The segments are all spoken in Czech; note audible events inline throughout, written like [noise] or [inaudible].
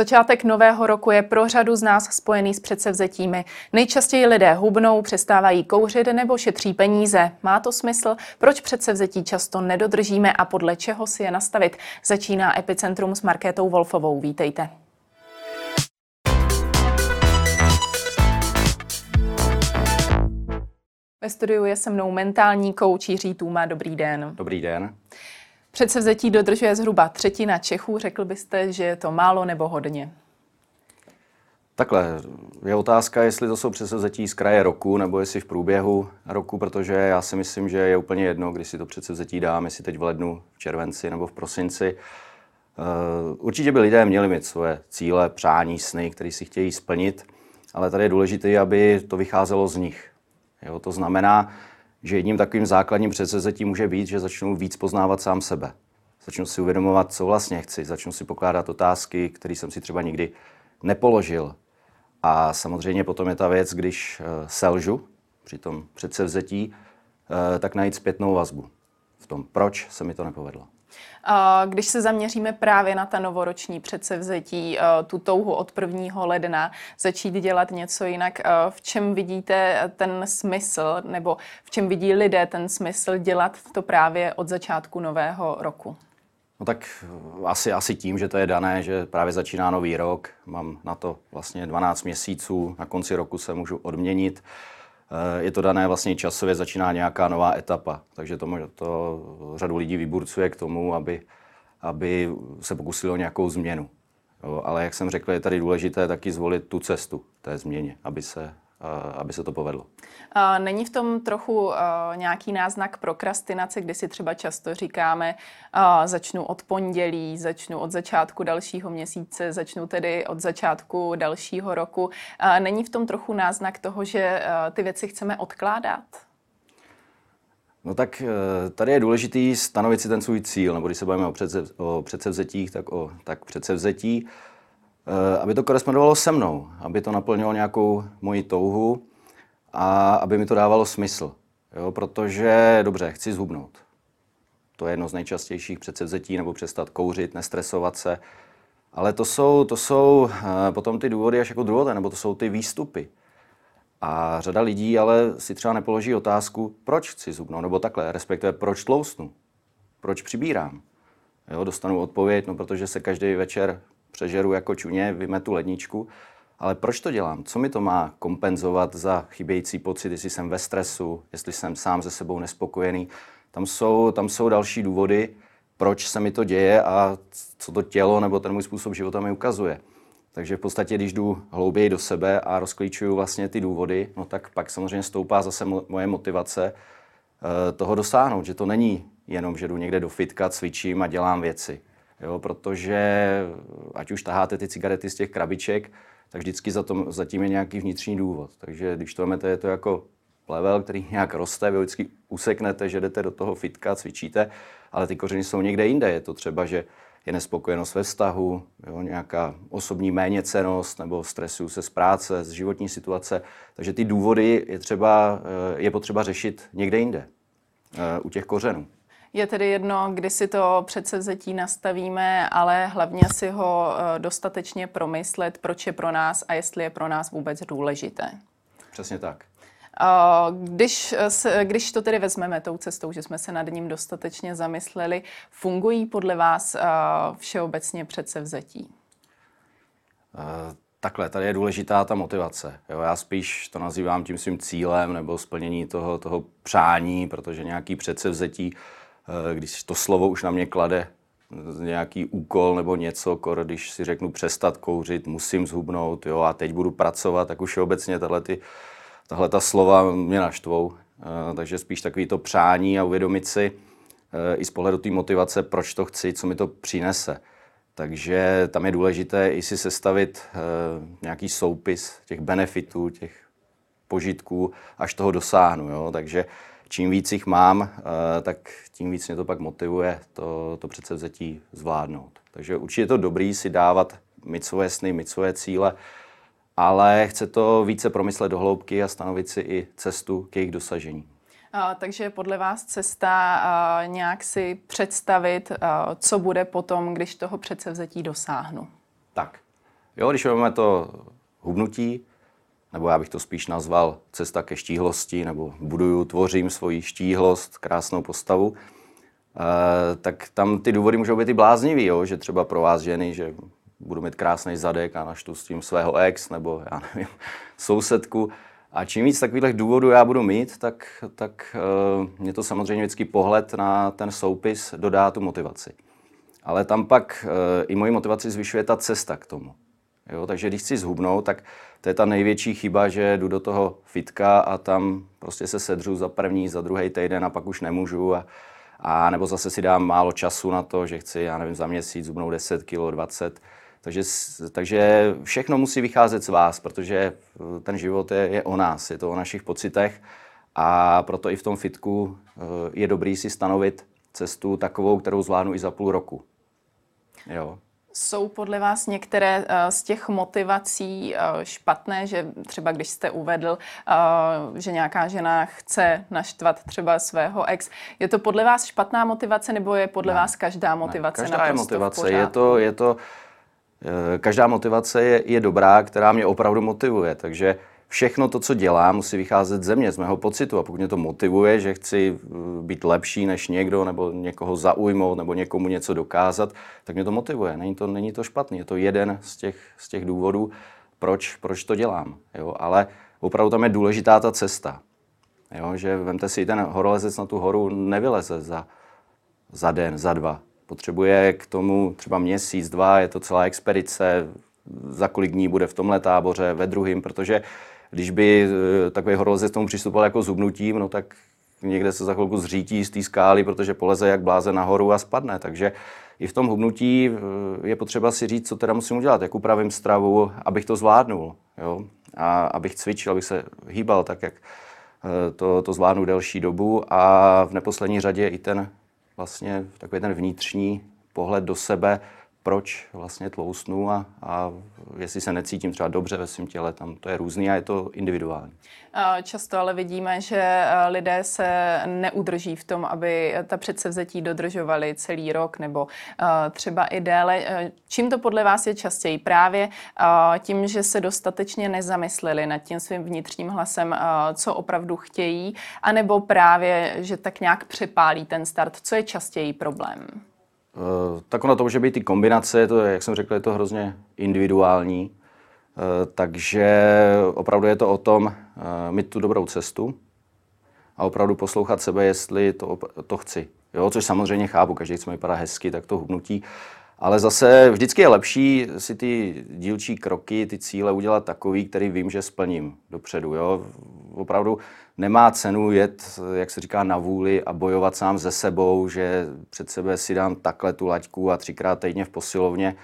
Začátek nového roku je pro řadu z nás spojený s předsevzetími. Nejčastěji lidé hubnou, přestávají kouřit nebo šetří peníze. Má to smysl? Proč předsevzetí často nedodržíme a podle čeho si je nastavit? Začíná Epicentrum s Markétou Wolfovou. Vítejte. Ve studiu je se mnou mentální kouč Jiří Tůma. Dobrý den. Dobrý den. Předsevzetí dodržuje zhruba třetina Čechů. Řekl byste, že je to málo nebo hodně? Takhle, je otázka, jestli to jsou předsevzetí z kraje roku, nebo jestli v průběhu roku, protože já si myslím, že je úplně jedno, když si to předsevzetí dám, jestli teď v lednu, v červenci nebo v prosinci. Eh, určitě by lidé měli mít svoje cíle, přání, sny, které si chtějí splnit, ale tady je důležité, aby to vycházelo z nich. Jo, to znamená, že jedním takovým základním předsevzetím může být, že začnu víc poznávat sám sebe. Začnu si uvědomovat, co vlastně chci, začnu si pokládat otázky, které jsem si třeba nikdy nepoložil. A samozřejmě potom je ta věc, když eh, selžu při tom předsevzetí, eh, tak najít zpětnou vazbu v tom, proč se mi to nepovedlo. Když se zaměříme právě na ta novoroční předsevzetí, eh, tu touhu od 1. ledna začít dělat něco jinak, eh, v čem vidíte ten smysl, nebo v čem vidí lidé ten smysl dělat to právě od začátku nového roku? No tak eh, asi, asi tím, že to je dané, že právě začíná nový rok, mám na to vlastně 12 měsíců, na konci roku se můžu odměnit. Eh, je to dané vlastně časově, začíná nějaká nová etapa, takže to, to řadu lidí vyburcuje k tomu, aby, aby se pokusilo o nějakou změnu. Jo, ale jak jsem řekl, je tady důležité taky zvolit tu cestu té změně, aby se aby se to povedlo. Není v tom trochu nějaký náznak prokrastinace, kdy si třeba často říkáme, začnu od pondělí, začnu od začátku dalšího měsíce, začnu tedy od začátku dalšího roku. Není v tom trochu náznak toho, že ty věci chceme odkládat? No tak e, tady je důležitý stanovit si ten svůj cíl, nebo když se bavíme o, předsev, o předsevzetích, tak o tak předsevzetí. Eh, aby to korespondovalo se mnou, aby to naplnilo nějakou moji touhu a aby mi to dávalo smysl. Jo, protože, dobře, chci zhubnout. To je jedno z nejčastějších předsevzetí, nebo přestat kouřit, nestresovat se. Ale to jsou, to jsou eh, potom ty důvody až jako druhé, nebo to jsou ty výstupy. A řada lidí ale si třeba nepoloží otázku, proč chci zhubnout, nebo takhle, respektive proč tlousnu, proč přibírám. Jo, dostanu odpověď, no protože se každý večer přežeru jako čuně, vymetu ledničku. Ale proč to dělám? Co mi to má kompenzovat za chybějící pocit, jestli jsem ve stresu, jestli jsem sám se sebou nespokojený? Tam jsou, tam jsou další důvody, proč se mi to děje a co to tělo nebo ten můj způsob života mi ukazuje. Takže v podstatě, když jdu hlouběji do sebe a rozklíčuju vlastně ty důvody, no tak pak samozřejmě stoupá zase moje motivace eh, toho dosáhnout, že to není jenom, že jdu někde do fitka, cvičím a dělám věci jo, protože ať už taháte ty cigarety z těch krabiček, tak vždycky za, tom, za tím je nějaký vnitřní důvod. Takže když to vezmete, je to jako level, který nějak roste, vy vždycky useknete, že jdete do toho fitka, cvičíte, ale ty kořeny jsou někde jinde. Je to třeba, že je nespokojenost ve vztahu, jo, nějaká osobní méněcenost nebo stresu se z práce, z životní situace. Takže ty důvody je, třeba, eh, je potřeba řešit někde jinde, eh, u těch kořenů. Je tedy jedno, kdy si to předsevzetí nastavíme, ale hlavně si ho eh, dostatečně promyslet, proč je pro nás a jestli je pro nás vůbec důležité. Přesně tak. Když, se, když to tedy vezmeme tou cestou, že jsme se nad ním dostatečně zamysleli, fungují podle vás eh, všeobecně předsevzetí? Uh, takhle, tady je důležitá ta motivace. Jo, já spíš to nazývám tím svým cílem nebo splnění toho, toho přání, protože nějaký předsevzetí Eh, když to slovo už na mě klade nějaký úkol nebo něco, když si řeknu přestat kouřit, musím zhubnout, jo, a teď budu pracovat, tak už obecně tahle, ty, tahle ta slova mě naštvou. Eh, takže spíš takový to přání a uvědomit si eh, i z pohledu té motivace, proč to chci, co mi to přinese. Takže tam je důležité i si sestavit nějaký soupis těch benefitů, těch požitků, až toho dosáhnu. Jo? Takže čím víc jich mám, eh, tak tím víc mě to pak motivuje to, to předsevzetí zvládnout. Takže určitě je to dobrý si dávat, mít svoje sny, mít svoje cíle, ale chce to více promyslet do hloubky a stanovit si i cestu k jejich dosažení. A, takže podle vás cesta a, nějak si představit, a, co bude potom, když toho předsevzetí dosáhnu. Tak. Jo, když máme to hubnutí, nebo já bych to spíš nazval cesta ke štíhlosti, nebo buduju, tvořím svoji štíhlost, krásnou postavu, eh, tak tam ty důvody můžou být i bláznivý, jo? že třeba pro vás ženy, že budu mít krásný zadek a naštu s tím svého ex, nebo já nevím, [laughs] sousedku. A čím víc takových důvodů já budu mít, tak, tak uh, mě to samozřejmě vždycky pohled na ten soupis dodá tu motivaci. Ale tam pak uh, i moji motivaci zvyšuje ta cesta k tomu. Jo? Takže když chci zhubnout, tak to je ta největší chyba, že jdu do toho fitka a tam prostě se sedřu za první, za druhý týden a pak už nemůžu. A, a nebo zase si dám málo času na to, že chci, já nevím, za měsíc zhubnout 10 kg, 20 takže, takže všechno musí vycházet z vás, protože ten život je, je o nás, je to o našich pocitech a proto i v tom fitku eh, je dobrý si stanovit cestu takovou, kterou zvládnu i za půl roku. Jo. Jsou podle vás některé eh, z těch motivací eh, špatné, že třeba když jste uvedl, že nějaká žena chce naštvat třeba svého ex, je to podle vás špatná motivace nebo je podle ne, vás každá motivace ne, každá je motivace, je to, je to Eh, každá motivace je, je dobrá, která mě opravdu motivuje. Takže všechno to, co dělám, musí vycházet ze mě, z mého pocitu. A pokud mě to motivuje, že chci eh, být lepší než někdo, nebo někoho zaujmout, nebo někomu něco dokázat, tak mě to motivuje. Není to, není to špatný. Je to jeden z těch, z těch důvodů, proč, proč to dělám. Jo? Ale opravdu tam je důležitá ta cesta. Jo? Že vemte si, ten horolezec na tu horu nevyleze za, za den, za dva potřebuje k tomu třeba měsíc, dva, je to celá expedice, za kolik dní bude v tomhle táboře, ve druhém, protože když by eh, takový horolezec tomu přistupoval jako zubnutím, no tak někde se za chvilku zřítí z té skály, protože poleze jak bláze nahoru a spadne. Takže i v tom hubnutí eh, je potřeba si říct, co teda musím udělat, jak upravím stravu, abych to zvládnul. Jo? A abych cvičil, abych se hýbal tak, jak eh, to, to zvládnu delší dobu a v neposlední řadě i ten vlastně takový ten vnitřní pohled do sebe, proč vlastně tlousnu a, a jestli se necítím třeba dobře ve svém těle, tam to je různý a je to individuální. Často ale vidíme, že lidé se neudrží v tom, aby ta předsevzetí dodržovali celý rok nebo třeba i déle. Čím to podle vás je častěji? Právě tím, že se dostatečně nezamysleli nad tím svým vnitřním hlasem, co opravdu chtějí, anebo právě, že tak nějak přepálí ten start. Co je častěji problém? Eh, tak ono to může být i kombinace, to, jak jsem řekl, je to hrozně individuální, eh, takže opravdu je to o tom eh, mít tu dobrou cestu a opravdu poslouchat sebe, jestli to, to chci. Jo, což samozřejmě chápu, každý chce mi vypadá hezky, tak to hubnutí. Ale zase vždycky je lepší si ty dílčí kroky, ty cíle udělat takový, který vím, že splním dopředu. Jo? Opravdu nemá cenu jet, jak se říká, na vůli a bojovat sám ze sebou, že před sebe si dám takhle tu laťku a třikrát týdně v posilovně.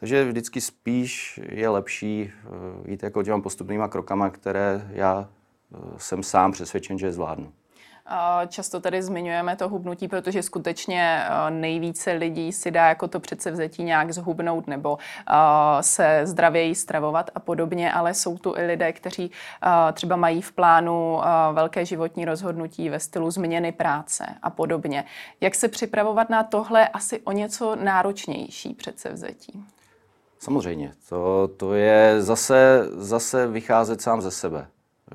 Takže vždycky spíš je lepší eh, jít jako těma postupnýma krokama, které já eh, jsem sám přesvědčen, že zvládnu. Často tady zmiňujeme to hubnutí, protože skutečně eh, nejvíce lidí si dá jako to předsevzetí nějak zhubnout nebo eh, se zdravěji stravovat a podobně, ale jsou tu i lidé, kteří eh, třeba mají v plánu velké životní rozhodnutí ve stylu změny práce a podobně. Jak se připravovat na tohle asi o něco náročnější předsevzetí? Samozřejmě, to, to je zase, zase vycházet sám ze sebe.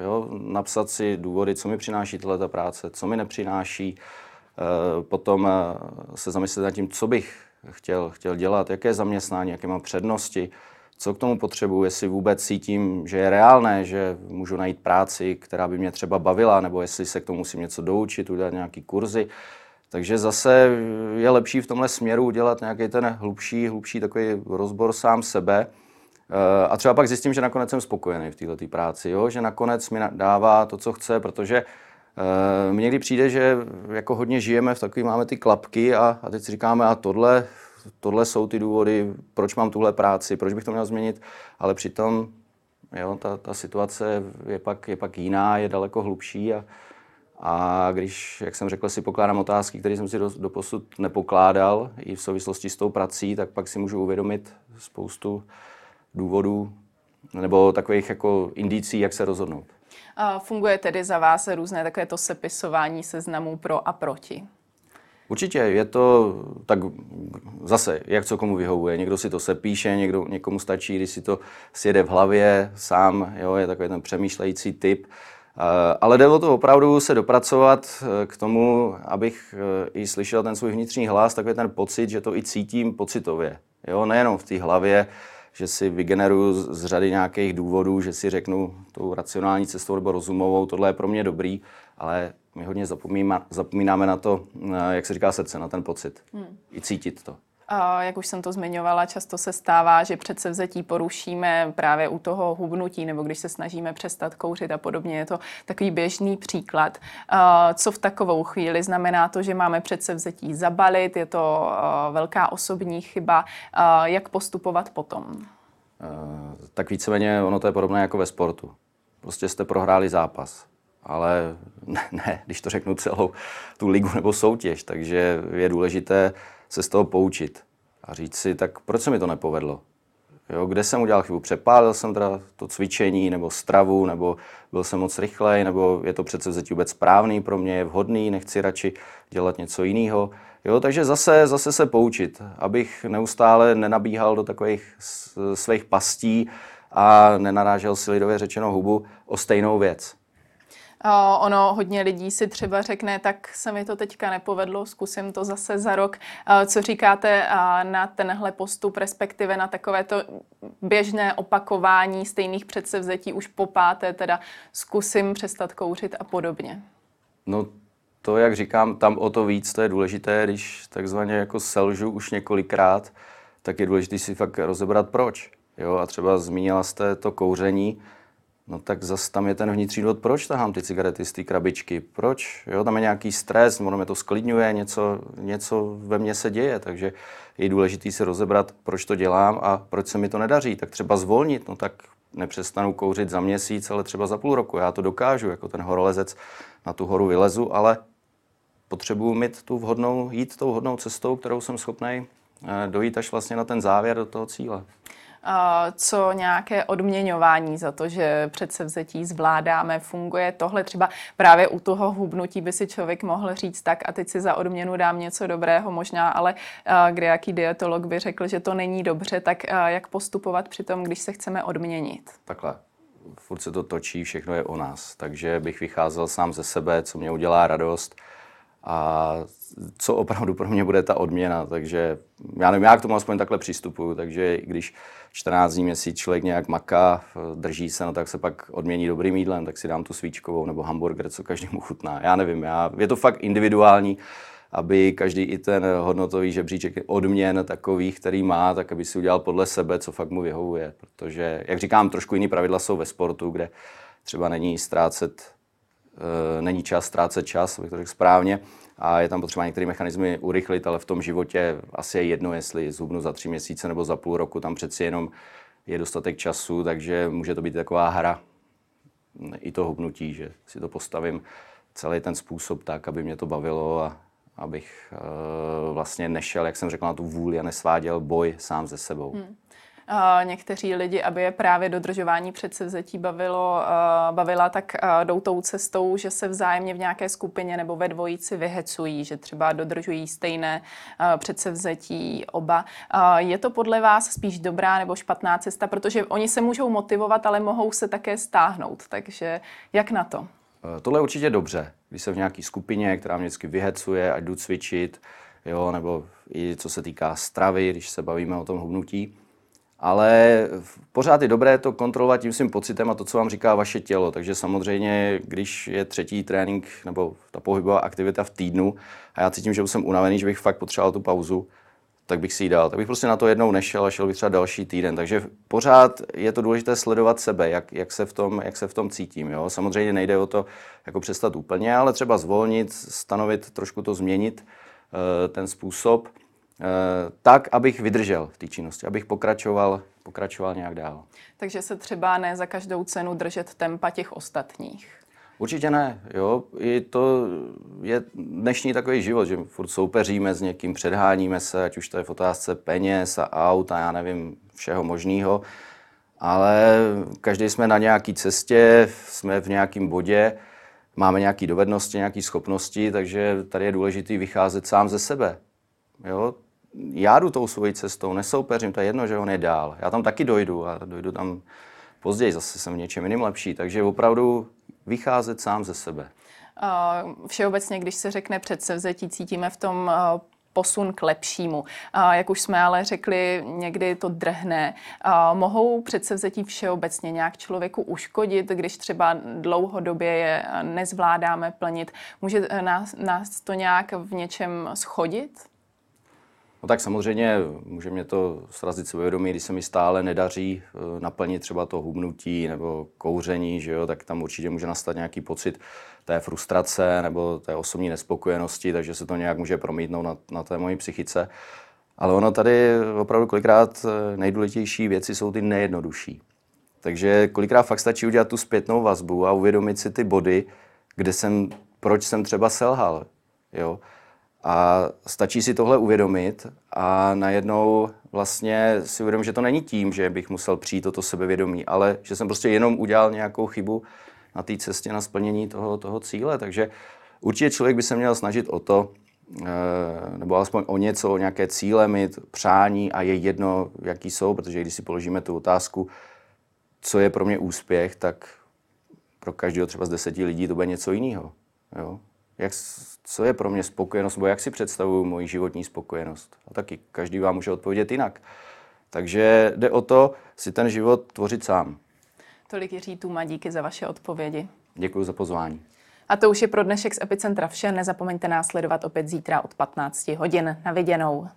Jo? Napsat si důvody, co mi přináší tato práce, co mi nepřináší, e, potom e, se zamyslet nad tím, co bych chtěl, chtěl dělat, jaké zaměstnání, jaké mám přednosti, co k tomu potřebuji, jestli vůbec cítím, že je reálné, že můžu najít práci, která by mě třeba bavila, nebo jestli se k tomu musím něco doučit, udělat nějaký kurzy. Takže zase je lepší v tomhle směru udělat nějaký ten hlubší, hlubší takový rozbor sám sebe, Eh, a třeba pak zjistím, že nakonec jsem spokojený v této práci, jo? že nakonec mi dává to, co chce, protože uh, mně někdy přijde, že jako hodně žijeme v takové, máme ty klapky a, a teď si říkáme, a tohle, tohle jsou ty důvody, proč mám tuhle práci, proč bych to měl změnit, ale přitom jo, ta, ta situace je pak, je pak jiná, je daleko hlubší a, a když, jak jsem řekl, si pokládám otázky, které jsem si do, doposud nepokládal i v souvislosti s tou prací, tak pak si můžu uvědomit spoustu důvodů nebo takových jako indicí, jak se rozhodnout. A funguje tedy za vás různé takové to sepisování seznamů pro a proti? Určitě, je to tak zase, jak co komu vyhovuje. Někdo si to sepíše, někdo, někomu stačí, když si to sjede v hlavě sám, jo, je takový ten přemýšlející typ. Ale jde o to opravdu se dopracovat eh, k tomu, abych eh, i slyšel ten svůj vnitřní hlas, takový ten pocit, že to i cítím pocitově. Jo, nejenom v té hlavě, že si vygeneruju z řady nějakých důvodů, že si řeknu tou racionální cestou nebo rozumovou, tohle je pro mě dobrý, ale my hodně zapomínáme na to, jak se říká srdce, na ten pocit. Hmm. I cítit to. Jak už jsem to zmiňovala, často se stává, že předsevzetí porušíme právě u toho hubnutí, nebo když se snažíme přestat kouřit a podobně. Je to takový běžný příklad. Co v takovou chvíli znamená to, že máme předsevzetí zabalit, je to velká osobní chyba. Jak postupovat potom? Tak víceméně ono to je podobné jako ve sportu. Prostě jste prohráli zápas ale [laughs] ne, ne, když to řeknu celou tu ligu nebo soutěž, takže je důležité se z toho poučit a říct si, tak proč se mi to nepovedlo? Jo, kde jsem udělal chybu? Přepálil jsem teda to cvičení nebo stravu, nebo byl jsem moc rychlej, nebo je to přece vzetí vůbec správný pro mě, je vhodný, nechci radši dělat něco jiného. Jo, takže zase, zase se poučit, abych neustále nenabíhal do takových svých pastí a nenarážel si lidově řečeno hubu o stejnou věc. Ono hodně lidí si třeba řekne, tak se mi to teďka nepovedlo, zkusím to zase za rok. Co říkáte na tenhle postup, respektive na takovéto běžné opakování stejných předsevzetí už po páté, teda zkusím přestat kouřit a podobně? No to, jak říkám, tam o to víc, to je důležité, když takzvaně jako selžu už několikrát, tak je důležité si fakt rozebrat proč. Jo, a třeba zmínila jste to kouření, No tak zase tam je ten vnitřní důvod, proč tahám ty cigarety z té krabičky, proč, jo, tam je nějaký stres, ono mě to sklidňuje, něco, něco ve mně se děje, takže je důležité si rozebrat, proč to dělám a proč se mi to nedaří, tak třeba zvolnit, no tak nepřestanu kouřit za měsíc, ale třeba za půl roku, já to dokážu, jako ten horolezec na tu horu vylezu, ale potřebuji mít tu vhodnou, jít tou vhodnou cestou, kterou jsem schopný eh, dojít až vlastně na ten závěr do toho cíle co nějaké odměňování za to, že předsevzetí zvládáme, funguje tohle třeba právě u toho hubnutí by si člověk mohl říct tak a teď si za odměnu dám něco dobrého možná, ale kde jaký dietolog by řekl, že to není dobře, tak jak postupovat při tom, když se chceme odměnit? Takhle furt se to točí, všechno je o nás. Takže bych vycházel sám ze sebe, co mě udělá radost a co opravdu pro mě bude ta odměna. Takže já nevím, já k tomu aspoň takhle přistupuju, takže když 14 dní měsíc člověk nějak maká, drží se, no tak se pak odmění dobrým jídlem, tak si dám tu svíčkovou nebo hamburger, co každému chutná. Já nevím, já, je to fakt individuální, aby každý i ten hodnotový žebříček odměn takových, který má, tak aby si udělal podle sebe, co fakt mu vyhovuje. Protože, jak říkám, trošku jiný pravidla jsou ve sportu, kde třeba není ztrácet, není čas ztrácet čas, abych to řekl správně, a je tam potřeba některé mechanismy urychlit, ale v tom životě asi je jedno, jestli zhubnu za tři měsíce nebo za půl roku, tam přeci jenom je dostatek času, takže může to být taková hra. I to hubnutí, že si to postavím celý ten způsob tak, aby mě to bavilo a abych uh, vlastně nešel, jak jsem řekl, na tu vůli a nesváděl boj sám se sebou. Hmm někteří lidi, aby je právě dodržování předsevzetí bavilo, bavila, tak jdou tou cestou, že se vzájemně v nějaké skupině nebo ve dvojici vyhecují, že třeba dodržují stejné předsevzetí oba. Je to podle vás spíš dobrá nebo špatná cesta, protože oni se můžou motivovat, ale mohou se také stáhnout. Takže jak na to? Tohle je určitě dobře, když jsem v nějaké skupině, která mě vždycky vyhecuje, ať jdu cvičit, jo, nebo i co se týká stravy, když se bavíme o tom hubnutí ale pořád je dobré to kontrolovat tím svým pocitem a to, co vám říká vaše tělo. Takže samozřejmě, když je třetí trénink nebo ta pohybová aktivita v týdnu a já cítím, že jsem unavený, že bych fakt potřeboval tu pauzu, tak bych si ji dal. Tak bych prostě na to jednou nešel a šel bych třeba další týden. Takže pořád je to důležité sledovat sebe, jak, jak, se, v tom, jak se v tom cítím. Jo? Samozřejmě nejde o to jako přestat úplně, ale třeba zvolnit, stanovit, trošku to změnit, eh, ten způsob. Eh, tak, abych vydržel v té činnosti, abych pokračoval, pokračoval nějak dál. Takže se třeba ne za každou cenu držet tempa těch ostatních. Určitě ne. Jo. I to je dnešní takový život, že furt soupeříme s někým, předháníme se, ať už to je v otázce peněz a aut a já nevím, všeho možného. Ale každý jsme na nějaké cestě, jsme v nějakém bodě máme nějaké dovednosti, nějaké schopnosti, takže tady je důležité vycházet sám ze sebe. Jo? Já jdu tou svojí cestou, nesoupeřím, to je jedno, že on je dál. Já tam taky dojdu a dojdu tam později, zase jsem v něčem jiným lepší. Takže opravdu vycházet sám ze sebe. Všeobecně, když se řekne předsevzetí, cítíme v tom posun k lepšímu. Jak už jsme ale řekli, někdy to drhne. Mohou předsevzetí všeobecně nějak člověku uškodit, když třeba dlouhodobě je nezvládáme plnit? Může nás, nás to nějak v něčem schodit? No tak samozřejmě může mě to srazit svědomí, když se mi stále nedaří eh, naplnit třeba to hubnutí nebo kouření, že jo, tak tam určitě může nastat nějaký pocit té frustrace nebo té osobní nespokojenosti, takže se to nějak může promítnout na, na té mojí psychice. Ale ono tady opravdu kolikrát eh, nejdůležitější věci jsou ty nejjednodušší. Takže kolikrát fakt stačí udělat tu zpětnou vazbu a uvědomit si ty body, kde jsem, proč jsem třeba selhal. Jo? A stačí si tohle uvědomit a najednou vlastně si uvědomit, že to není tím, že bych musel přijít toto sebevědomí, ale že jsem prostě jenom udělal nějakou chybu na té cestě na splnění toho, toho cíle. Takže určitě člověk by se měl snažit o to, eh, nebo alespoň o něco, o nějaké cíle mít, přání a je jedno, jaký jsou, protože když si položíme tu otázku, co je pro mě úspěch, tak pro každého třeba z deseti lidí to bude něco jiného. Jo? Jak, co je pro mě spokojenost, nebo jak si představuju moji životní spokojenost. A taky každý vám může odpovědět jinak. Takže jde o to si ten život tvořit sám. Tolik Jiří Tuma, díky za vaše odpovědi. Děkuji za pozvání. A to už je pro dnešek z Epicentra vše. Nezapomeňte nás sledovat opět zítra od 15 hodin. Na viděnou.